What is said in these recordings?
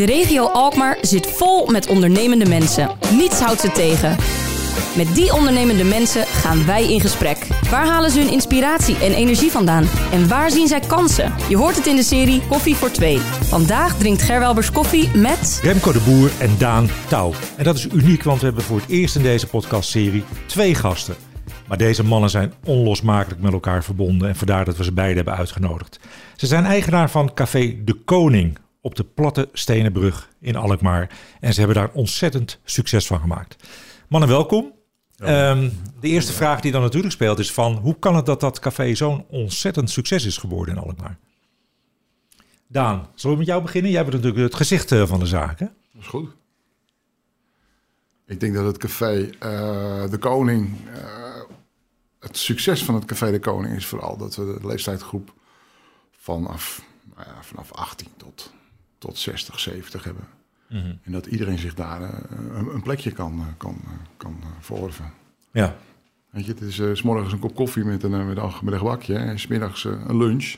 De regio Alkmaar zit vol met ondernemende mensen. Niets houdt ze tegen. Met die ondernemende mensen gaan wij in gesprek. Waar halen ze hun inspiratie en energie vandaan? En waar zien zij kansen? Je hoort het in de serie Koffie voor Twee. Vandaag drinkt Gerwelbers koffie met... Remco de Boer en Daan Touw. En dat is uniek, want we hebben voor het eerst in deze podcastserie twee gasten. Maar deze mannen zijn onlosmakelijk met elkaar verbonden en vandaar dat we ze beiden hebben uitgenodigd. Ze zijn eigenaar van Café De Koning op de platte stenen brug in Alkmaar. En ze hebben daar ontzettend succes van gemaakt. Mannen, welkom. Ehm, de eerste vraag die dan natuurlijk speelt is van... hoe kan het dat dat café zo'n ontzettend succes is geworden in Alkmaar? Daan, zullen we met jou beginnen? Jij bent natuurlijk het gezicht eh, van de zaak, hè? Dat is goed. Ik denk dat het café eh, De Koning... eh, het succes van het café De Koning is vooral dat we de leeftijdsgroep vanaf, nou ja, vanaf 18 tot, tot 60, 70 hebben. En dat iedereen zich daar eh, een, een plekje kan, eh, kan, eh, kan veroveren. Ja. Weet je, het is s morgens een kop koffie met een, met een, met een gebakje en smiddags een lunch.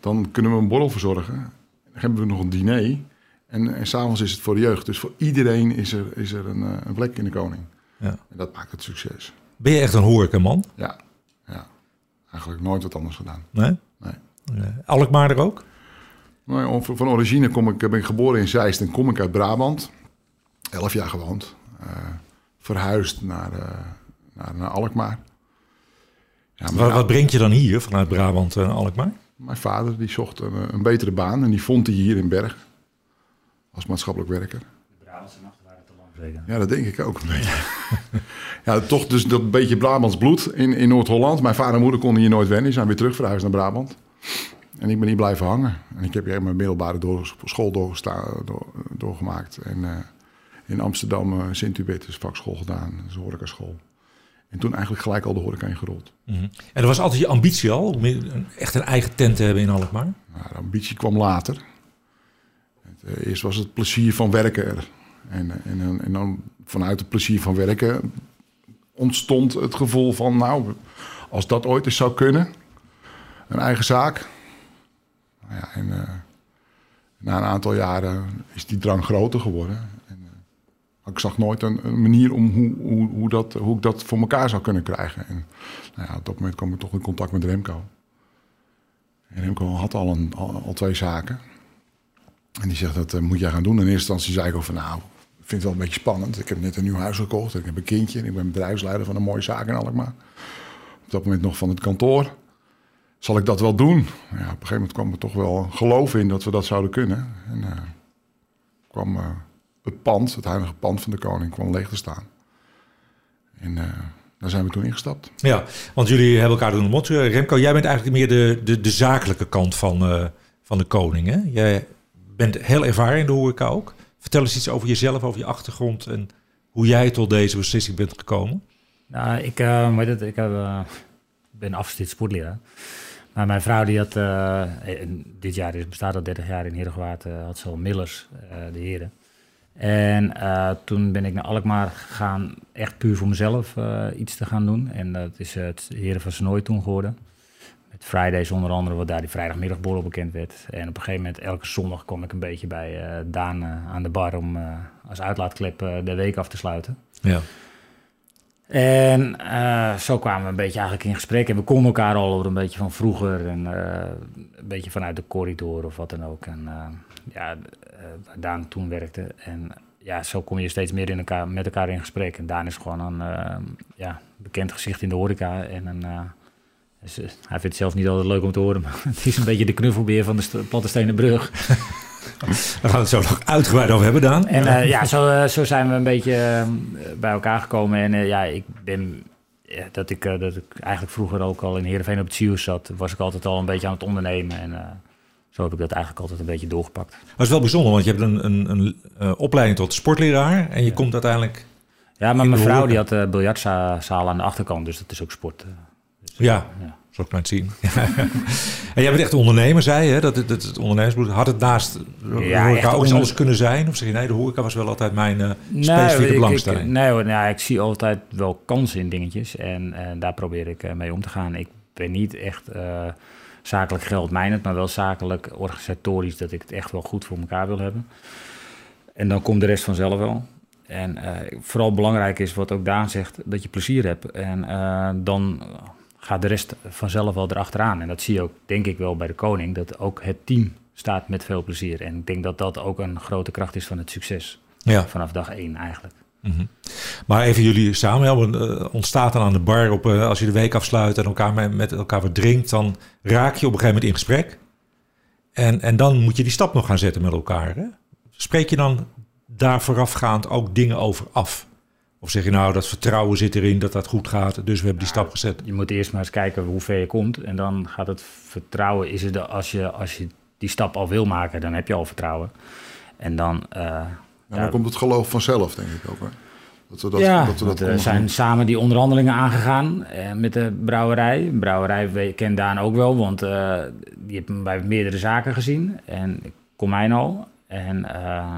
Dan kunnen we een borrel verzorgen. Dan hebben we nog een diner. En, en s'avonds is het voor de jeugd. Dus voor iedereen is er, is er een, een plek in de koning. ja. En dat maakt het succes. Ben je echt een horecaman? Ja, ja. Eigenlijk nooit wat anders gedaan. Nee? Nee. Alkmaar er ook? Om- van origine kom ik, ben ik geboren in Zeist en kom ik uit Brabant. Elf jaar gewoond. Eh, verhuisd naar, eh, naar, naar Alkmaar. Ja, Wat, wat brengt je dan hier vanuit Brabant en Alkmaar? mijn vader die zocht een, een betere baan en die vond hij hier in Berg. Als maatschappelijk werker. De Brabantse nachten waren te lang zeker. Ja, dat denk ik ook een beetje. ja, toch dus dat beetje Brabants bloed in, in Noord-Holland. Mijn vader en moeder konden hier nooit wennen. Die zijn weer terug verhuisd naar Brabant. En ik ben hier blijven hangen. En ik heb hier mijn middelbare door, school door, doorgemaakt. En eh, in Amsterdam eh Sint-Hubertus vakschool gedaan. Een horecaschool. En toen eigenlijk gelijk al de horeca ingerold. Mhm. En dat was altijd je ambitie al, om echt een eigen tent te hebben in Alkmaar? Nou, de ambitie kwam later. Het, eh, eerst was het plezier van werken er. En, en, en dan vanuit het plezier van werken ontstond het gevoel van... nou, als dat ooit eens zou kunnen, een eigen zaak. Nou ja, en eh, na een aantal jaren is die drang groter geworden. En, eh, ik zag nooit een, manier om hoe, hoe, hoe, dat, hoe ik dat voor elkaar zou kunnen krijgen. En nou ja, op dat moment kwam ik toch in contact met Remco. En Remco had al, een, al, twee zaken. En die zegt, dat eh, moet jij gaan doen. In eerste instantie zei ik van, nou, ik vind het wel een beetje spannend. Ik heb net een nieuw huis gekocht. Ik heb een kindje. En ik ben bedrijfsleider van een mooie zaak in Alkmaar. Op dat moment nog van het kantoor. Zal ik dat wel doen? Ja, op een gegeven moment kwam er toch wel geloof in dat we dat zouden kunnen. En eh, kwam eh, het pand, het huidige pand van de koning, kwam leeg te staan. En eh, daar zijn we toen ingestapt. Ja, want jullie hebben elkaar doen ontmoet. Remco, jij bent eigenlijk meer de, de, de zakelijke kant van, eh, van de koning. Hè? Jij bent heel ervaren in de horeca ook. Vertel eens iets over jezelf, over je achtergrond en hoe jij tot deze beslissing bent gekomen. Nou, ik, eh, weet het, ik heb, ben afgestudeerd sportleraar. Maar mijn vrouw die had, eh, dit jaar is, bestaat al 30 jaar in Herengewaard, eh, had ze al Millers, eh, de heren. En toen ben ik naar Alkmaar gegaan, echt puur voor mezelf iets te gaan doen. En dat is het Heren van Snooi toen geworden. Met Fridays onder andere, wat daar die vrijdagmiddagborrel bekend werd. En op een gegeven moment, elke zondag kwam ik een beetje bij Daan aan de bar om als uitlaatklep de week af te sluiten. Ja. En eh, zo kwamen we een beetje eigenlijk in gesprek. En we konden elkaar al over een beetje van vroeger. En eh, een beetje vanuit de corridor of wat dan ook. En eh, ja, waar Daan toen werkte. En ja, zo kom je steeds meer in elkaar, met elkaar in gesprek. En Daan is gewoon een ja, bekend gezicht in de horeca. En een, hij vindt het zelf niet altijd leuk om te horen. Maar het is een beetje de knuffelbeer van de Platte Brug. Daar gaan we het zo nog uitgebreid over hebben, Daan. En eh, ja, zo, eh, zo zijn we een beetje eh, bij elkaar gekomen. En eh, ja, ik ben... ja, dat, ik, dat ik eigenlijk vroeger ook al in Heerenveen op het Sius zat... was ik altijd al een beetje aan het ondernemen. En zo heb ik dat eigenlijk altijd een beetje doorgepakt. Maar het is wel bijzonder, want je hebt een, een, een opleiding tot sportleraar en je komt uiteindelijk... Ja, maar mijn vrouw die had een biljartzaal aan de achterkant. Dus dat is ook sport. Dus, Ja, ja. Zo kan het zien. en jij bent echt ondernemer, zei je, hè? dat het, dat het ondernemersbloed. Had het naast Ja, horeca ook alles kunnen zijn? Of zeg je, nee, de horeca was wel altijd mijn Nee, specifieke ik- belangstelling? Ik, nee hoor, nou, ik zie altijd wel kansen in dingetjes. En, en daar probeer ik eh, mee om te gaan. Ik ben niet echt eh, zakelijk geld mijnend, maar wel zakelijk organisatorisch dat ik het echt wel goed voor elkaar wil hebben. En dan komt de rest vanzelf wel. En vooral belangrijk is wat ook Daan zegt, dat je plezier hebt. En dan gaat de rest vanzelf wel erachteraan. En dat zie je ook, denk ik wel, bij de koning. Dat ook het team staat met veel plezier. En ik denk dat dat ook een grote kracht is van het succes. Ja. Vanaf dag één eigenlijk. Mhm. Maar even jullie samen, ja, ontstaat dan aan de bar op, als je de week afsluit en elkaar met, met elkaar wat drinkt, dan raak je op een gegeven moment in gesprek. En, en dan moet je die stap nog gaan zetten met elkaar. Hè? Spreek je dan daar voorafgaand ook dingen over af? Of zeg je nou, dat vertrouwen zit erin, dat dat goed gaat, dus we hebben die stap gezet? Je moet eerst maar eens kijken hoe ver je komt. En dan gaat het vertrouwen, is het als je, als je die stap al wil maken, dan heb je al vertrouwen. En dan... Uh, ja, dan komt het geloof vanzelf, denk ik ook. Hè? Dat we dat, ja, dat we dat we zijn samen die onderhandelingen aangegaan eh, met de brouwerij. De brouwerij kent Daan ook wel, want uh, die heeft bij meerdere zaken gezien. En ik kom mij al. En uh,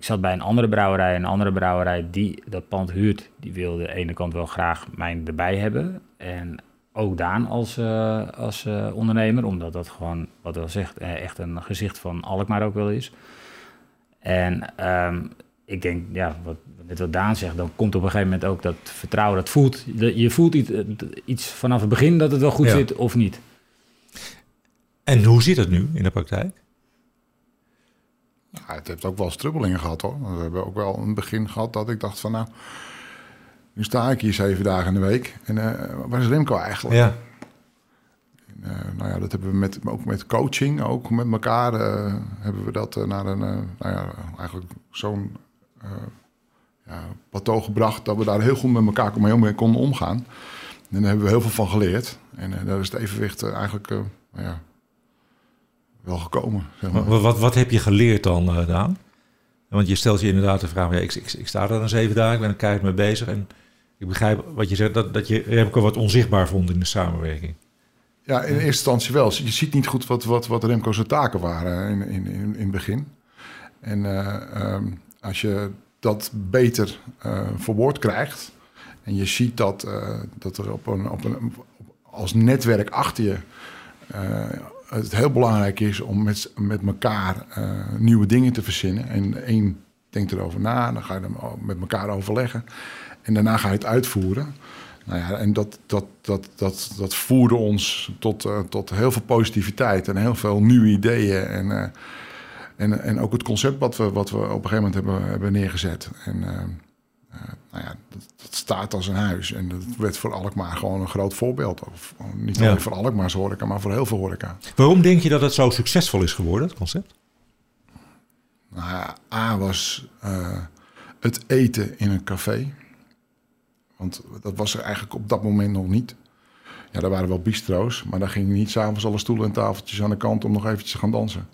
ik zat bij een andere brouwerij. Een andere brouwerij die dat pand huurt, die wilde de ene kant wel graag mij erbij hebben. En ook Daan als, uh, als uh, ondernemer, omdat dat gewoon, wat wel zegt, echt een gezicht van Alkmaar ook wel is. En um, ik denk, ja, wat, net wat Daan zegt, dan komt op een gegeven moment ook dat vertrouwen, dat voelt, je voelt iets, iets vanaf het begin dat het wel goed ja. zit of niet. En hoe zit het nu in de praktijk? Ja, het heeft ook wel strubbelingen gehad hoor. We hebben ook wel een begin gehad dat ik dacht van nou, nu sta ik hier zeven dagen in de week. En uh, waar is Remco eigenlijk? Ja. En, uh, nou ja, dat hebben we met, ook met coaching, ook met elkaar, uh, hebben we dat naar een, nou ja, eigenlijk zo'n ja, plateau gebracht dat we daar heel goed met elkaar mee konden omgaan. En daar hebben we heel veel van geleerd. En daar is het evenwicht eigenlijk nou ja, wel gekomen. Zeg maar. wat, wat, wat, heb je geleerd dan, uh, Daan? Want je stelt je inderdaad de vraag, ja, ik, ik, ik sta er dan zeven dagen, ik ben er keihard mee bezig. En ik begrijp wat je zegt, dat, dat je Remco wat onzichtbaar vond in de samenwerking. Ja, in eerste instantie wel. Je ziet niet goed wat, wat, wat Remco's taken waren in, in, in, in het begin. En uh, um, als je dat beter uh, verwoord krijgt... en je ziet dat, dat er op een, op een, als netwerk achter je het heel belangrijk is om met, met elkaar uh, nieuwe dingen te verzinnen. En één denkt erover na, dan ga je er met elkaar overleggen. En daarna ga je het uitvoeren. Nou ja, en dat, dat, dat, dat, dat voerde ons tot, uh, tot heel veel positiviteit en heel veel nieuwe ideeën. En, uh, en, en ook het concept wat we, wat we op een gegeven moment hebben, hebben neergezet. En, uh, nou ja, dat, dat, staat als een huis. En dat werd voor Alkmaar gewoon een groot voorbeeld. Of, niet alleen ja. voor Alkmaar's horeca, maar voor heel veel horeca. Waarom denk je dat het zo succesvol is geworden, het concept? Nou ja, A was uh, het eten in een café. Want dat was er eigenlijk op dat moment nog niet. Ja, er waren wel bistro's, maar daar gingen niet s'avonds alle stoelen en tafeltjes aan de kant om nog eventjes te gaan dansen.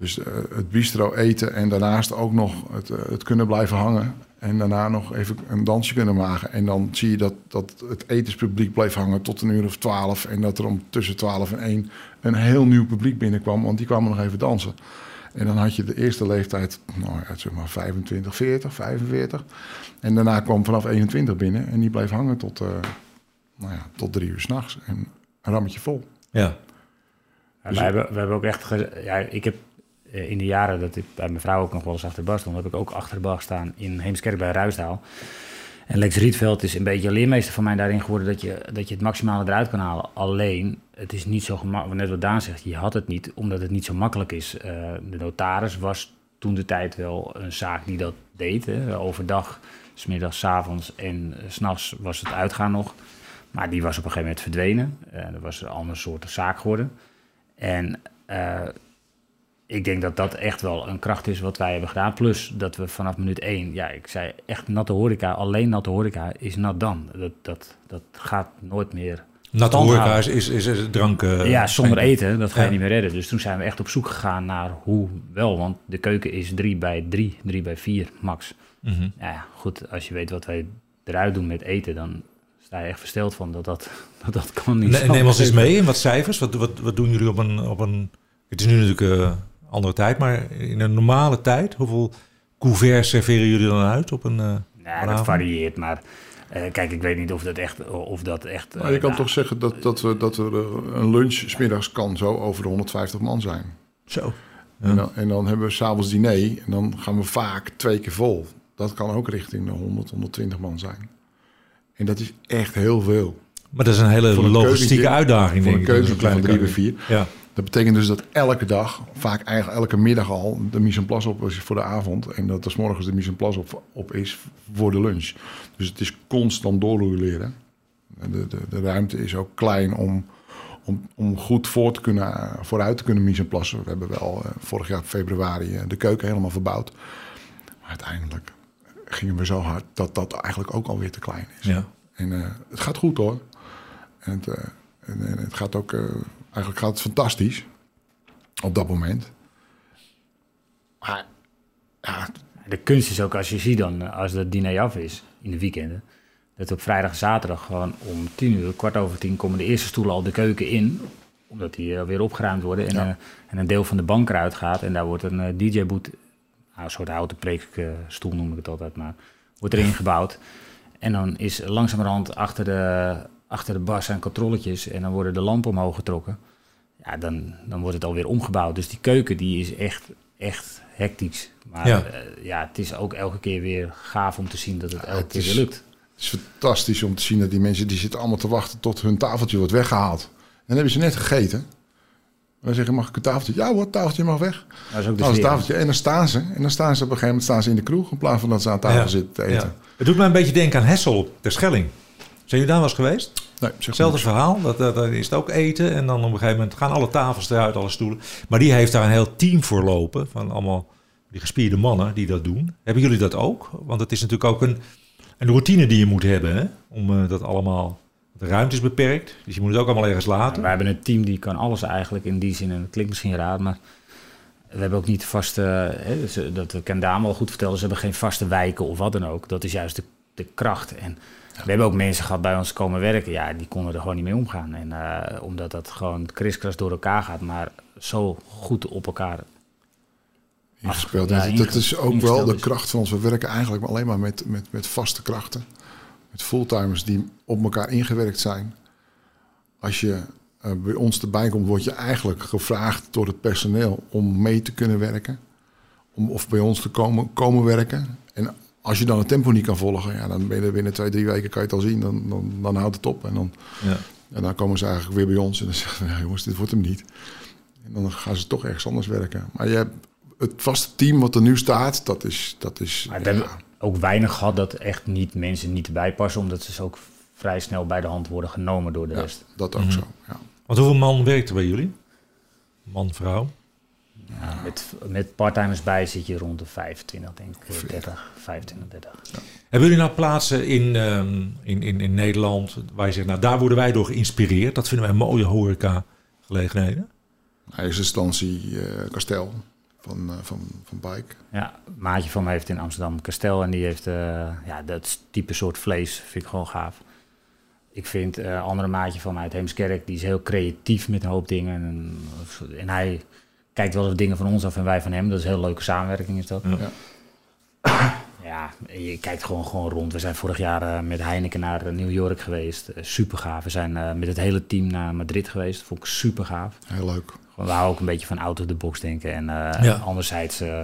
Dus uh, het bistro eten en daarnaast ook nog het, uh, het, kunnen blijven hangen. En daarna nog even een dansje kunnen maken. En dan zie je dat, dat het etenspubliek bleef hangen tot een uur of twaalf. En dat er om tussen twaalf en één een heel nieuw publiek binnenkwam. Want die kwamen nog even dansen. En dan had je de eerste leeftijd, nou ja, zeg maar 25, 40, 45. En daarna kwam vanaf 21 binnen. En die bleef hangen tot, uh, nou ja, tot drie uur s'nachts. En een rammetje vol. Ja. dus we, hebben, we hebben ook echt... Ja, ik heb in de jaren dat ik bij mijn vrouw ook nog wel eens achter de bar stond, heb ik ook achter de bar gestaan in Heemskerk bij Ruisdaal. En Lex Rietveld is een beetje leermeester van mij daarin geworden dat je, dat je het maximale eruit kan halen. Alleen, het is niet zo gemakkelijk, net wat Daan zegt, je had het niet omdat het niet zo makkelijk is. Uh, de notaris was toen de tijd wel een zaak die dat deed. Hè. Overdag, smiddags, s avonds en s'nachts was het uitgaan nog. Maar die was op een gegeven moment verdwenen. Uh, dat was een andere soort zaak geworden. En ik denk dat dat echt wel een kracht is wat wij hebben gedaan. Plus dat we vanaf minuut één, ja, ik zei echt natte horeca, alleen natte horeca is nat dan. Dat, dat, dat gaat nooit meer. Natte horeca is, is, is, drank. Uh, ja, zonder eten, dat ga je ja. niet meer redden. Dus toen zijn we echt op zoek gegaan naar hoe wel. Want de keuken is drie bij drie, drie bij vier max. Mm -hmm. Ja, goed, als je weet wat wij eruit doen met eten, dan sta je echt versteld van dat dat, dat, dat kan niet. Ne neem ons eens mee in wat cijfers. Wat, wat, wat doen jullie op een, op een... Het is nu natuurlijk... Uh, andere tijd. Maar in een normale tijd, hoeveel couverts serveren jullie dan uit op een. Uh, nou, dat varieert, maar. Uh, kijk, ik weet niet of dat echt. Of dat echt maar je kan uh, toch zeggen dat, dat, we, dat er een lunch smiddags kan zo over de 150 man zijn. Zo. En, dan, en dan hebben we s'avonds diner en dan gaan we vaak twee keer vol. Dat kan ook richting de 100, 120 man zijn. En dat is echt heel veel. Maar dat is een hele een logistieke keukentje- uitdaging, Voor denk een ik. keuze van drie bij keuken. vier. Ja. Dat betekent dus dat elke dag, vaak eigenlijk elke middag al, de mise en place op is voor de avond. En dat er 's morgens de mise en place op, op is voor de lunch. Dus het is constant doorrouleren. En De, de, de ruimte is ook klein om, om, om goed voor te kunnen, vooruit te kunnen mise en place. We hebben wel eh, vorig jaar februari eh, de keuken helemaal verbouwd. Maar uiteindelijk gingen we zo hard dat dat eigenlijk ook alweer te klein is. Ja. En eh, het gaat goed hoor. En het, en, en het gaat ook, eh, eigenlijk gaat het fantastisch op dat moment. Maar ja, De kunst is ook, als je ziet dan, eh, als het diner af is in de weekenden, dat op vrijdag en zaterdag gewoon om tien uur, kwart over tien, komen de eerste stoelen al de keuken in. Omdat die eh, weer opgeruimd worden en, Ja. en een deel van de bank eruit gaat. En daar wordt een DJ-boot, een soort houten preekstoel noem ik het altijd, maar wordt erin gebouwd. En dan is langzamerhand achter de, achter de bar zijn controletjes en dan worden de lampen omhoog getrokken. Ja, dan, dan wordt het alweer omgebouwd. Dus die keuken die is echt, echt hectisch. Maar Ja. ja. ja, het is ook elke keer weer gaaf om te zien dat het elke het keer is- weer lukt. het is fantastisch om te zien dat die mensen die zitten allemaal te wachten tot hun tafeltje wordt weggehaald. En dan hebben ze net gegeten. En dan zeggen, mag ik een tafeltje? Ja hoor, het tafeltje mag weg. Dat is ook de Nou, tafeltje. En dan staan ze. En dan staan ze op een gegeven moment staan ze in de kroeg. In plaats van dat ze aan tafel Ja. zitten te eten. Ja. Het doet mij een beetje denken aan Hessel ter Schelling. Zijn jullie daar wel eens geweest? Nee, Hetzelfde verhaal. Dat, dat, dat is het ook eten. En dan op een gegeven moment gaan alle tafels eruit, alle stoelen. Maar die heeft daar een heel team voor lopen. Van allemaal die gespierde mannen die dat doen. Hebben jullie dat ook? Want het is natuurlijk ook een, een routine die je moet hebben. Hè? Om eh, dat allemaal... De ruimte is beperkt. Dus je moet het ook allemaal ergens laten. Wij hebben een team die kan alles eigenlijk in die zin. En dat klinkt misschien raar, maar we hebben ook niet vaste... Hè, ze- dat kan Daan wel goed vertellen. Ze hebben geen vaste wijken of wat dan ook. Dat is juist de, de kracht. En we hebben ook mensen gehad bij ons komen werken. Ja, die konden er gewoon niet mee omgaan. En eh, omdat dat gewoon kriskras door elkaar gaat. Maar zo goed op elkaar ingespeeld. Ja, dat, dat is ook wel de kracht van ons. We werken eigenlijk alleen maar met, met, met vaste krachten. Met fulltimers die op elkaar ingewerkt zijn. Als je eh, bij ons erbij komt, word je eigenlijk gevraagd door het personeel om mee te kunnen werken. Om of bij ons te komen, komen werken. En als je dan het tempo niet kan volgen, ja, dan ben je binnen twee, drie weken kan je het al zien. Dan, dan, dan houdt het op. En dan, Ja. en dan komen ze eigenlijk weer bij ons en dan zeggen ze, ja, jongens, dit wordt hem niet. En dan gaan ze toch ergens anders werken. Maar je hebt het vaste team wat er nu staat, dat is... Dat is Maar we ja, hebben ook weinig gehad dat echt niet mensen niet erbij passen. Omdat ze ook vrij snel bij de hand worden genomen door de ja, rest. dat ook Mhm. zo. Ja. Want hoeveel man werkt er bij jullie? Man, vrouw? Ja, met, met parttimers bij zit je rond de 25, denk ik. eh, 30, 25, 30. Hebben jullie nou plaatsen in, ehm, in, in, in Nederland waar je zegt, nou daar worden wij door geïnspireerd. Dat vinden wij mooie horeca gelegenheden. In eerste instantie eh Kastel van, eh, van, van Bike. Ja, maatje van me heeft in Amsterdam Kastel en die heeft eh, ja, dat type soort vlees vind ik gewoon gaaf. Ik vind eh, een andere maatje van mij uit Heemskerk, die is heel creatief met een hoop dingen. En, en hij kijkt wel eens dingen van ons af en wij van hem. Dat is een heel leuke samenwerking is dat. Ja. Ja. Je kijkt gewoon, gewoon rond. We zijn vorig jaar eh, met Heineken naar eh, New York geweest. Eh, super gaaf. We zijn eh, met het hele team naar Madrid geweest. Vond ik super gaaf. Heel leuk. Gewoon, we houden ook een beetje van out of the box denken. En eh, Ja. anderzijds, eh,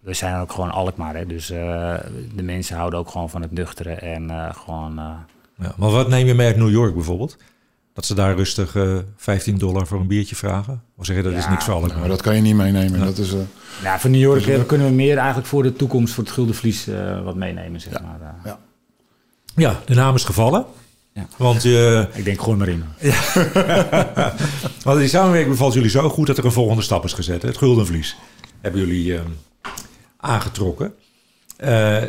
we zijn ook gewoon Alkmaar. Hè? Dus eh, de mensen houden ook gewoon van het nuchtere. En eh, gewoon, eh, Ja, maar wat neem je mee uit New York bijvoorbeeld? Dat ze daar rustig eh 15 dollar voor een biertje vragen? Of zeg je dat is Ja, niks voor alle Maar dat kan je niet meenemen. Dat is, eh, nou, voor New York Dus, kunnen we meer eigenlijk voor de toekomst, voor het Gulden Vlies, eh, wat meenemen. Zeg Ja. maar. Ja. Ja, de naam is gevallen. Ja. Want, eh, Ik denk, gooi maar in. want die samenwerking bevalt jullie zo goed dat er een volgende stap is gezet. hè? Het Guldenvlies hebben jullie eh, aangetrokken. Eh,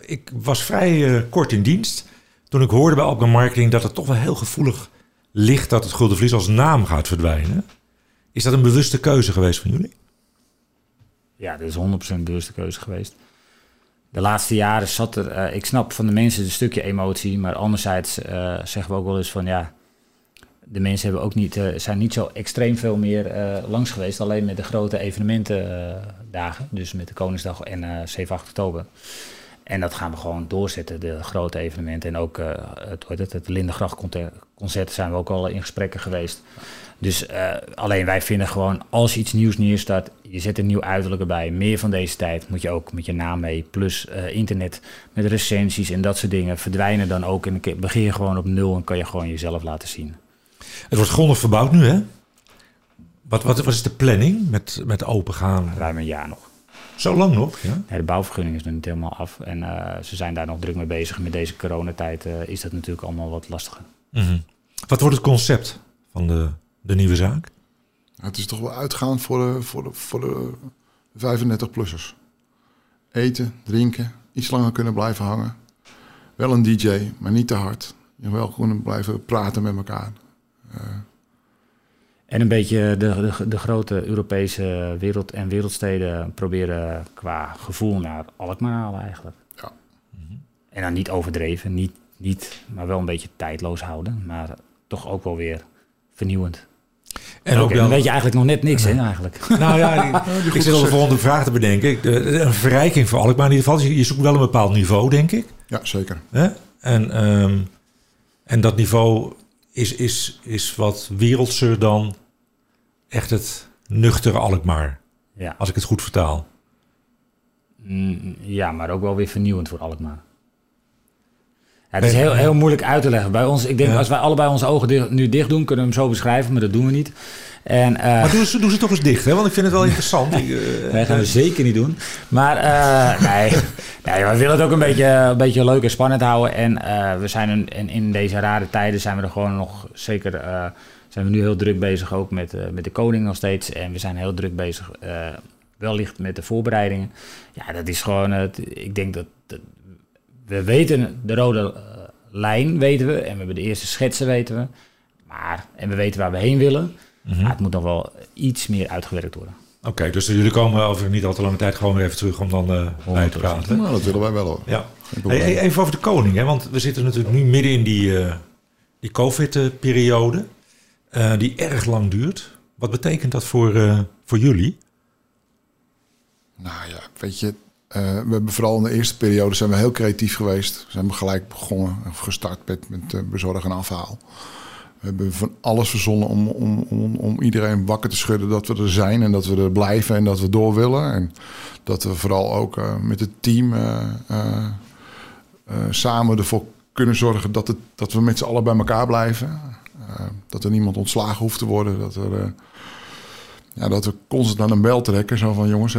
ik was vrij kort in dienst toen ik hoorde bij Alkmaar Marketing dat het toch wel heel gevoelig ligt dat het Guldenvlies als naam gaat verdwijnen. Is dat een bewuste keuze geweest van jullie? Ja, dat is 100% bewuste keuze geweest. De laatste jaren zat er, eh, ik snap van de mensen een stukje emotie, maar anderzijds eh, zeggen we ook wel eens van ja, de mensen hebben ook niet, eh, zijn niet zo extreem veel meer langs geweest, alleen met de grote evenementendagen, dus met de Koningsdag en eh 7, 8 oktober. En dat gaan we gewoon doorzetten, de grote evenementen. En ook eh, het, het, het Lindengracht concert zijn we ook al in gesprekken geweest. Dus eh, alleen wij vinden gewoon, als je iets nieuws neerstart, je zet een nieuw uiterlijk erbij, meer van deze tijd, moet je ook met je naam mee. Plus eh, internet met recensies en dat soort dingen verdwijnen dan ook. En dan begin je gewoon op nul en kan je gewoon jezelf laten zien. Het wordt grondig verbouwd nu, hè? Wat, wat, wat is de planning met, met open gaan? Ruim een jaar nog. Zo lang nog? Ja? Ja, de bouwvergunning is nog niet helemaal af. En eh, ze zijn daar nog druk mee bezig. Met deze coronatijd uh, is dat natuurlijk allemaal wat lastiger. Mm Wat wordt het concept van de, de nieuwe zaak? Het is toch wel uitgaan voor de, voor de, voor de 35-plussers. Eten, drinken, iets langer kunnen blijven hangen. Wel een DJ, maar niet te hard. Je wel kunnen blijven praten met elkaar. Uh, en een beetje de, de, de, grote Europese wereld- en wereldsteden proberen qua gevoel naar Alkmaar halen eigenlijk. Ja. En dan niet overdreven, niet, niet, maar wel een beetje tijdloos houden. Maar toch ook wel weer vernieuwend. En ook dan weet je eigenlijk nog net niks, hè, eigenlijk. Nou ja, ik, ik zit al de volgende vraag te bedenken. De, een verrijking voor Alkmaar in ieder geval. Je zoekt wel een bepaald niveau, denk ik. Ja, zeker. En, um, en dat niveau is, is, is wat wereldser dan echt het nuchtere Alkmaar. Ja. Als ik het goed vertaal. Mm, ja, maar ook wel weer vernieuwend voor Alkmaar. Ja, het is heel, heel moeilijk uit te leggen. Bij ons, ik denk, als wij allebei onze ogen dicht, nu dicht doen, kunnen we hem zo beschrijven, maar dat doen we niet. En, uh, maar doe ze, doe ze toch eens dicht, hè? want ik vind het wel interessant. uh, Wij gaan we zeker niet doen. Maar uh, nee, nee, we willen het ook een beetje, een beetje leuk en spannend houden. En we zijn een, in, in deze rare tijden zijn we er gewoon nog zeker zijn we nu heel druk bezig ook met, met de koning nog steeds. En we zijn heel druk bezig, wellicht met de voorbereidingen. Ja, dat is gewoon, ik denk dat, dat, we weten de rode uh, lijn, weten we. En we hebben de eerste schetsen, weten we. Maar, en we weten waar we heen willen. Mm -hmm. Maar het moet nog wel iets meer uitgewerkt worden. Oké, okay, dus jullie komen over niet al te lange tijd gewoon weer even terug om dan uh, bij te praten. Nou, dat willen wij wel hoor. Ja. Hey, even over de koning, hè? want we zitten natuurlijk nu midden in die, uh, die COVID-periode. Uh, die erg lang duurt. Wat betekent dat voor, uh, voor jullie? Nou ja, weet je, we hebben vooral in de eerste periode zijn we heel creatief geweest. We zijn gelijk begonnen, of gestart met, met bezorg en afhaal. We hebben van alles verzonnen om, om, om, om iedereen wakker te schudden dat we er zijn en dat we er blijven en dat we door willen. En dat we vooral ook met het team samen ervoor kunnen zorgen dat, het, dat we met z'n allen bij elkaar blijven. Dat er niemand ontslagen hoeft te worden. Dat, er, ja, dat we constant aan een bel trekken. Zo van jongens,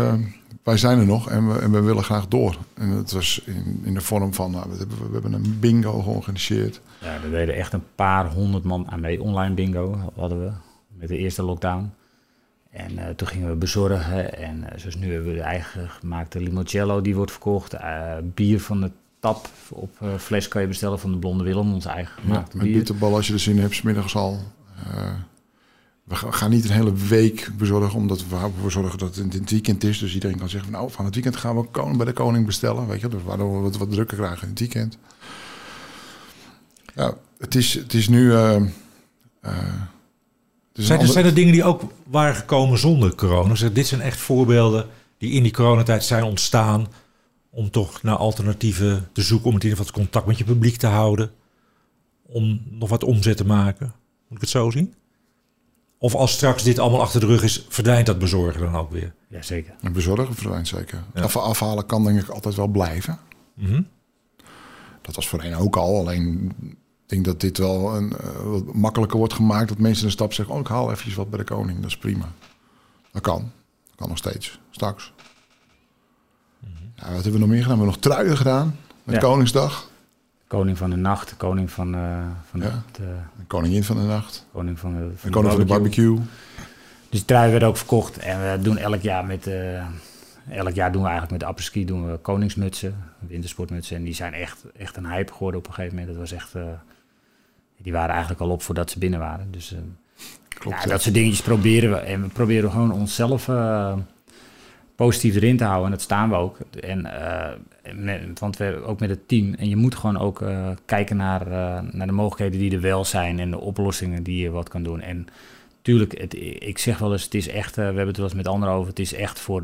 wij zijn er nog en we, en we willen graag door. En dat was in, in de vorm van, nou, we, hebben, we hebben een bingo georganiseerd. Ja, er deden echt een paar honderd man aan mee. Online bingo hadden we met de eerste lockdown. En toen gingen we bezorgen. En zoals nu hebben we de eigen gemaakte limoncello die wordt verkocht. bier van het tap op fles kan je bestellen van de Blonde Willem, ons eigen gemaakt ja, met bitterbal als je er zin hebt, smiddags al. We gaan niet een hele week bezorgen, omdat we zorgen dat het in het weekend is. Dus iedereen kan zeggen, van, nou, van het weekend gaan we koning, bij de koning bestellen. Weet je, dus waardoor we wat, wat drukker krijgen in het weekend. Ja, het is, het is nu... Uh, zijn, er, zijn er dingen die ook waren gekomen zonder corona? Dus dit zijn echt voorbeelden die in die coronatijd zijn ontstaan om toch naar alternatieven te zoeken, om in ieder geval contact met je publiek te houden, om nog wat omzet te maken. Moet ik het zo zien? Of als straks dit allemaal achter de rug is, verdwijnt dat bezorgen dan ook weer? Jazeker. En bezorgen verdwijnt zeker. Ja. Af, afhalen kan denk ik altijd wel blijven. Mm -hmm. Dat was voorheen ook al, alleen ik denk dat dit wel een, uh, wat makkelijker wordt gemaakt. Dat mensen een stap zeggen, oh ik haal eventjes wat bij de koning, dat is prima. Dat kan, dat kan nog steeds, straks. Ja, wat hebben we nog meer gedaan? We hebben nog truien gedaan. Met Ja. Koningsdag. Koning van de nacht, koning van, eh, van Ja. de, de Koningin van de nacht. koning van de, van En koning van de barbecue. Dus de trui werd ook verkocht. En we doen elk jaar met... eh, elk jaar doen we eigenlijk met de apres-ski doen we koningsmutsen, wintersportmutsen. En die zijn echt, echt een hype geworden op een gegeven moment. Dat was echt... eh, die waren eigenlijk al op voordat ze binnen waren. Dus eh, Klopt. ja, dat soort dingetjes proberen we. En we proberen gewoon onszelf eh, positief erin te houden. En dat staan we ook. En, eh, want we ook met het team. En je moet gewoon ook eh, kijken naar, eh, naar de mogelijkheden die er wel zijn. En de oplossingen die je wat kan doen. En tuurlijk, het, ik zeg wel eens, het is echt... eh, we hebben het wel eens met anderen over. Het is echt voor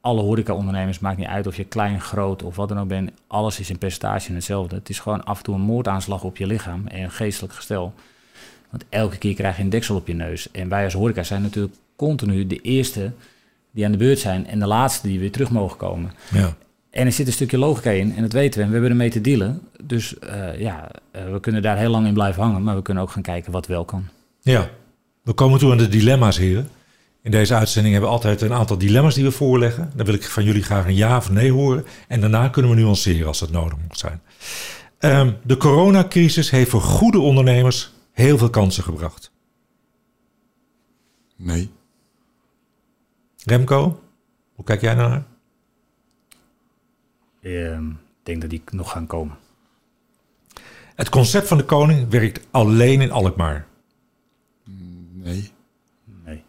alle horeca-ondernemers. Maakt niet uit of je klein, groot of wat dan ook bent. Alles is in percentage hetzelfde. Het is gewoon af en toe een moordaanslag op je lichaam. En geestelijk gestel. Want elke keer krijg je een deksel op je neus. En wij als horeca zijn natuurlijk continu de eerste die aan de beurt zijn en de laatste die weer terug mogen komen. Ja. En er zit een stukje logica in en dat weten we en we hebben ermee te dealen. Dus uh, ja, uh, we kunnen daar heel lang in blijven hangen, maar we kunnen ook gaan kijken wat wel kan. Ja, we komen toe aan de dilemma's, heren. In deze uitzending hebben we altijd een aantal dilemma's die we voorleggen. Dan wil ik van jullie graag een ja of nee horen. En daarna kunnen we nuanceren als dat nodig moet zijn. Um, de coronacrisis heeft voor goede ondernemers heel veel kansen gebracht. Nee. Remco, hoe kijk jij naar? Ehm, ik denk dat die nog gaan komen. Het concept van de koning werkt alleen in Alkmaar. Nee. Nee.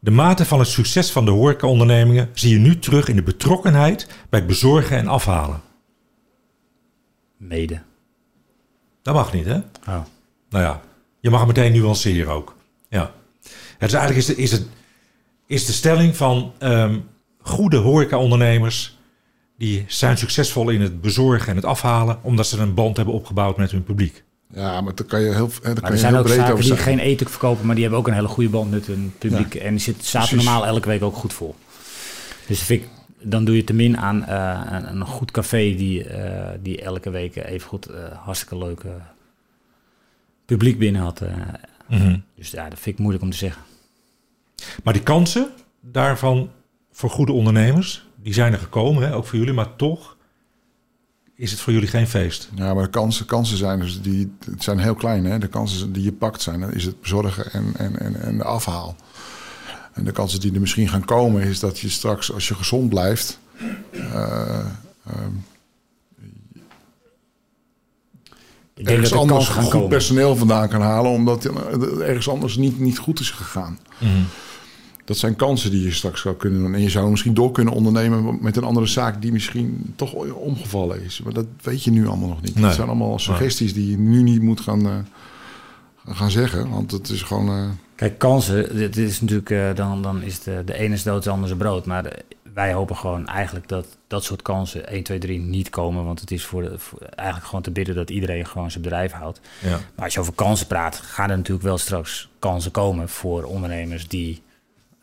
De mate van het succes van de horecaondernemingen zie je nu terug in de betrokkenheid bij het bezorgen en afhalen. Mede. Dat mag niet, hè? Oh. Nou ja, je mag het meteen nuanceren ook. Ja. Het is eigenlijk is de, is het, is de stelling van um, goede horecaondernemers... die zijn succesvol in het bezorgen en het afhalen... omdat ze een band hebben opgebouwd met hun publiek. Ja, maar daar kan je heel, daar kan er je zijn heel ook breed zaken over die geen eten verkopen, maar die hebben ook een hele goede band met hun publiek. En die zit, zaten normaal elke week ook goed vol. Dus dat vind ik, dan doe je te min aan eh, een, een goed café die, eh, die elke week even goed eh, hartstikke leuk eh, publiek binnen had. eh. Mhm. Dus ja, dat vind ik moeilijk om te zeggen. Maar die kansen daarvan voor goede ondernemers... die zijn er gekomen, hè? ook voor jullie. Maar toch is het voor jullie geen feest. Ja, maar de kansen, kansen zijn dus die, het zijn heel klein. Hè? De kansen die je pakt zijn, dan is het bezorgen en, en, en, en de afhaal. En de kansen die er misschien gaan komen, is dat je straks, als je gezond blijft, eh, ehm, Ik denk ergens dat er anders goed komen. personeel vandaan kan halen, omdat er ergens anders niet, niet goed is gegaan. Dat zijn kansen die je straks zou kunnen doen. En je zou misschien door kunnen ondernemen met een andere zaak die misschien toch omgevallen is. Maar dat weet je nu allemaal nog niet. Nee. Dat zijn allemaal suggesties die je nu niet moet gaan, eh, gaan zeggen. Want het is gewoon... eh, Kijk, kansen, dit is natuurlijk, eh, dan, dan is de, de ene is dood, de andere brood. Maar wij hopen gewoon eigenlijk dat dat soort kansen 1, 2, 3 niet komen. Want het is voor, de, voor eigenlijk gewoon te bidden dat iedereen gewoon zijn bedrijf houdt. Ja. Maar als je over kansen praat, gaan er natuurlijk wel straks kansen komen voor ondernemers die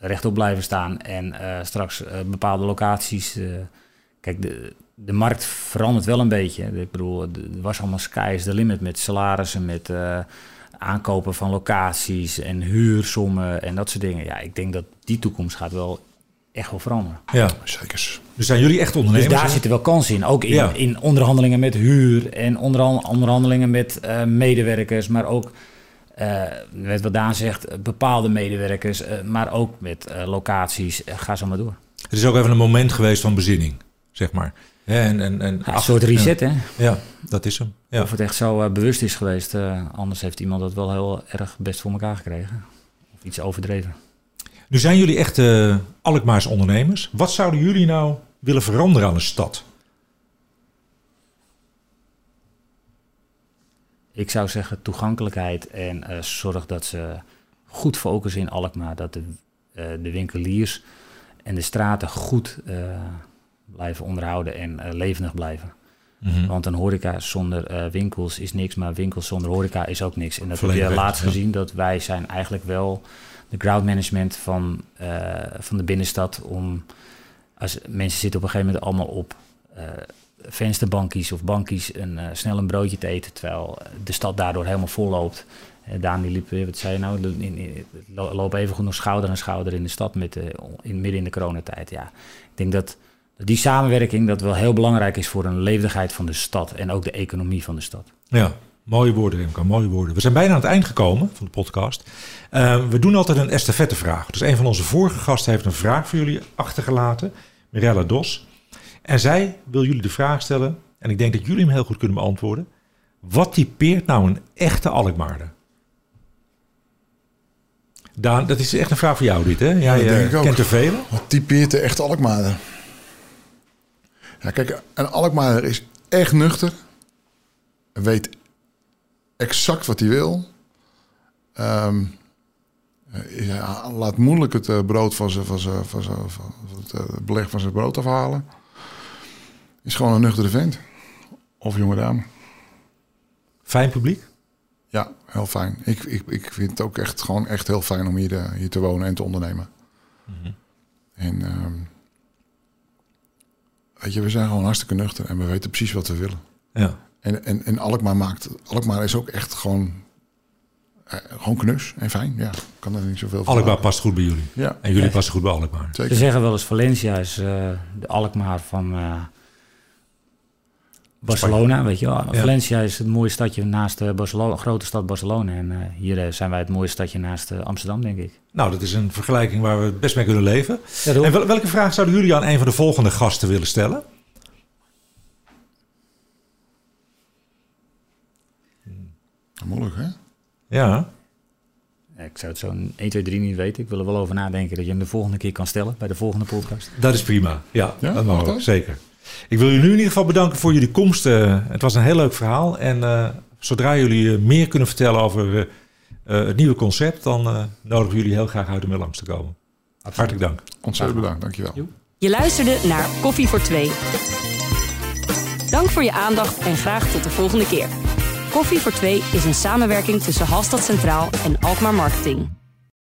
rechtop blijven staan en eh, straks eh, bepaalde locaties. eh, kijk, de, de markt verandert wel een beetje. Ik bedoel, het was allemaal sky is the limit met salarissen, met eh, aankopen van locaties en huursommen en dat soort dingen. Ja, ik denk dat die toekomst gaat wel echt wel veranderen. ja. zeker. Dus zijn jullie echt ondernemers? Dus daar hè? zitten wel kansen in. Ook in, Ja. in onderhandelingen met huur en onderhan- onderhandelingen met eh, medewerkers, maar ook, met wat Daan zegt, eh, bepaalde medewerkers, eh, maar ook met eh, locaties. Eh, ga zo maar door. Het is ook even een moment geweest van bezinning, zeg maar. En, en, en Ja, een soort reset, hè? Ja, dat is hem. Ja. Of het echt zo eh, bewust is geweest. eh, anders heeft iemand dat wel heel erg best voor elkaar gekregen. Of iets overdreven. Nu zijn jullie echt eh Alkmaars ondernemers. Wat zouden jullie nou willen veranderen aan de stad? Ik zou zeggen toegankelijkheid en eh, zorg dat ze goed focussen in Alkmaar. Dat de, eh, de winkeliers en de straten goed eh, blijven onderhouden en levendig blijven. Mhm. Want een horeca zonder winkels is niks, maar winkels zonder horeca is ook niks. En dat Volledig heb je laatst ja. gezien, dat wij zijn eigenlijk wel de crowd management van, van de binnenstad. Om, als mensen zitten op een gegeven moment allemaal op vensterbankies of bankies een, eh, snel een broodje te eten, terwijl de stad daardoor helemaal vol loopt. Eh, Daan die liep, wat zei je nou, in, in, in- lo- lopen even goed nog schouder aan schouder in de stad met, eh, in, midden in de coronatijd. Ja, ik denk dat die samenwerking dat wel heel belangrijk is voor een levendigheid van de stad en ook de economie van de stad. Ja, mooie woorden, Remco, mooie woorden. We zijn bijna aan het eind gekomen van de podcast. Eh, we doen altijd een estafettevraag. Dus een van onze vorige gasten heeft een vraag voor jullie achtergelaten, Mirella Dos. En zij wil jullie de vraag stellen, en ik denk dat jullie hem heel goed kunnen beantwoorden. Wat typeert nou een echte Alkmaarder? Daan, dat is echt een vraag voor jou dit, hè? Jij dat denk eh, kent er vele. Wat typeert de echte Alkmaarder? Ja, kijk, een Alkmaarder is echt nuchter. Weet exact wat hij wil. Ehm, eh, ja, laat moeilijk het eh, brood van zijn, van zijn, van zijn, van het beleg van zijn brood afhalen. Is gewoon een nuchtere vent. Of jonge dame. Fijn publiek. Ja, heel fijn. Ik, ik, ik vind het ook echt gewoon echt heel fijn om hier, eh, hier te wonen en te ondernemen. En ehm, weet je, we zijn gewoon hartstikke nuchter en we weten precies wat we willen. Ja. En, en, en Alkmaar maakt, Alkmaar is ook echt gewoon, eh, gewoon knus en fijn. Ja, ik kan er niet zoveel van Alkmaar past goed bij jullie. Ja, En jullie passen goed bij Alkmaar. Ze zeggen wel eens Valencia is eh, de Alkmaar van eh, Barcelona, weet je wel. Ja. Valencia is het mooie stadje naast de Barcelona, grote stad Barcelona. En eh, hier eh, zijn wij het mooie stadje naast eh, Amsterdam, denk ik. Nou, dat is een vergelijking waar we best mee kunnen leven. Ja. En wel- welke vraag zouden jullie aan een van de volgende gasten willen stellen? Moeilijk, hè? Ja. Ik zou het zo 1, 2, 3 niet weten. Ik wil er wel over nadenken dat je hem de volgende keer kan stellen bij de volgende podcast. Dat is prima. Ja, Ja, dat mag? Zeker. Ik wil jullie nu in ieder geval bedanken voor jullie komst. Eh, het was een heel leuk verhaal. En eh, zodra jullie eh, meer kunnen vertellen over het nieuwe concept, dan eh, nodigen we jullie heel graag uit om er langs te komen. Hartelijk dank. Ontzettend bedankt, dankjewel. Je luisterde naar Koffie voor Twee. Dank voor je aandacht en graag tot de volgende keer. Koffie voor Twee is een samenwerking tussen Halstad Centraal en Alkmaar Marketing.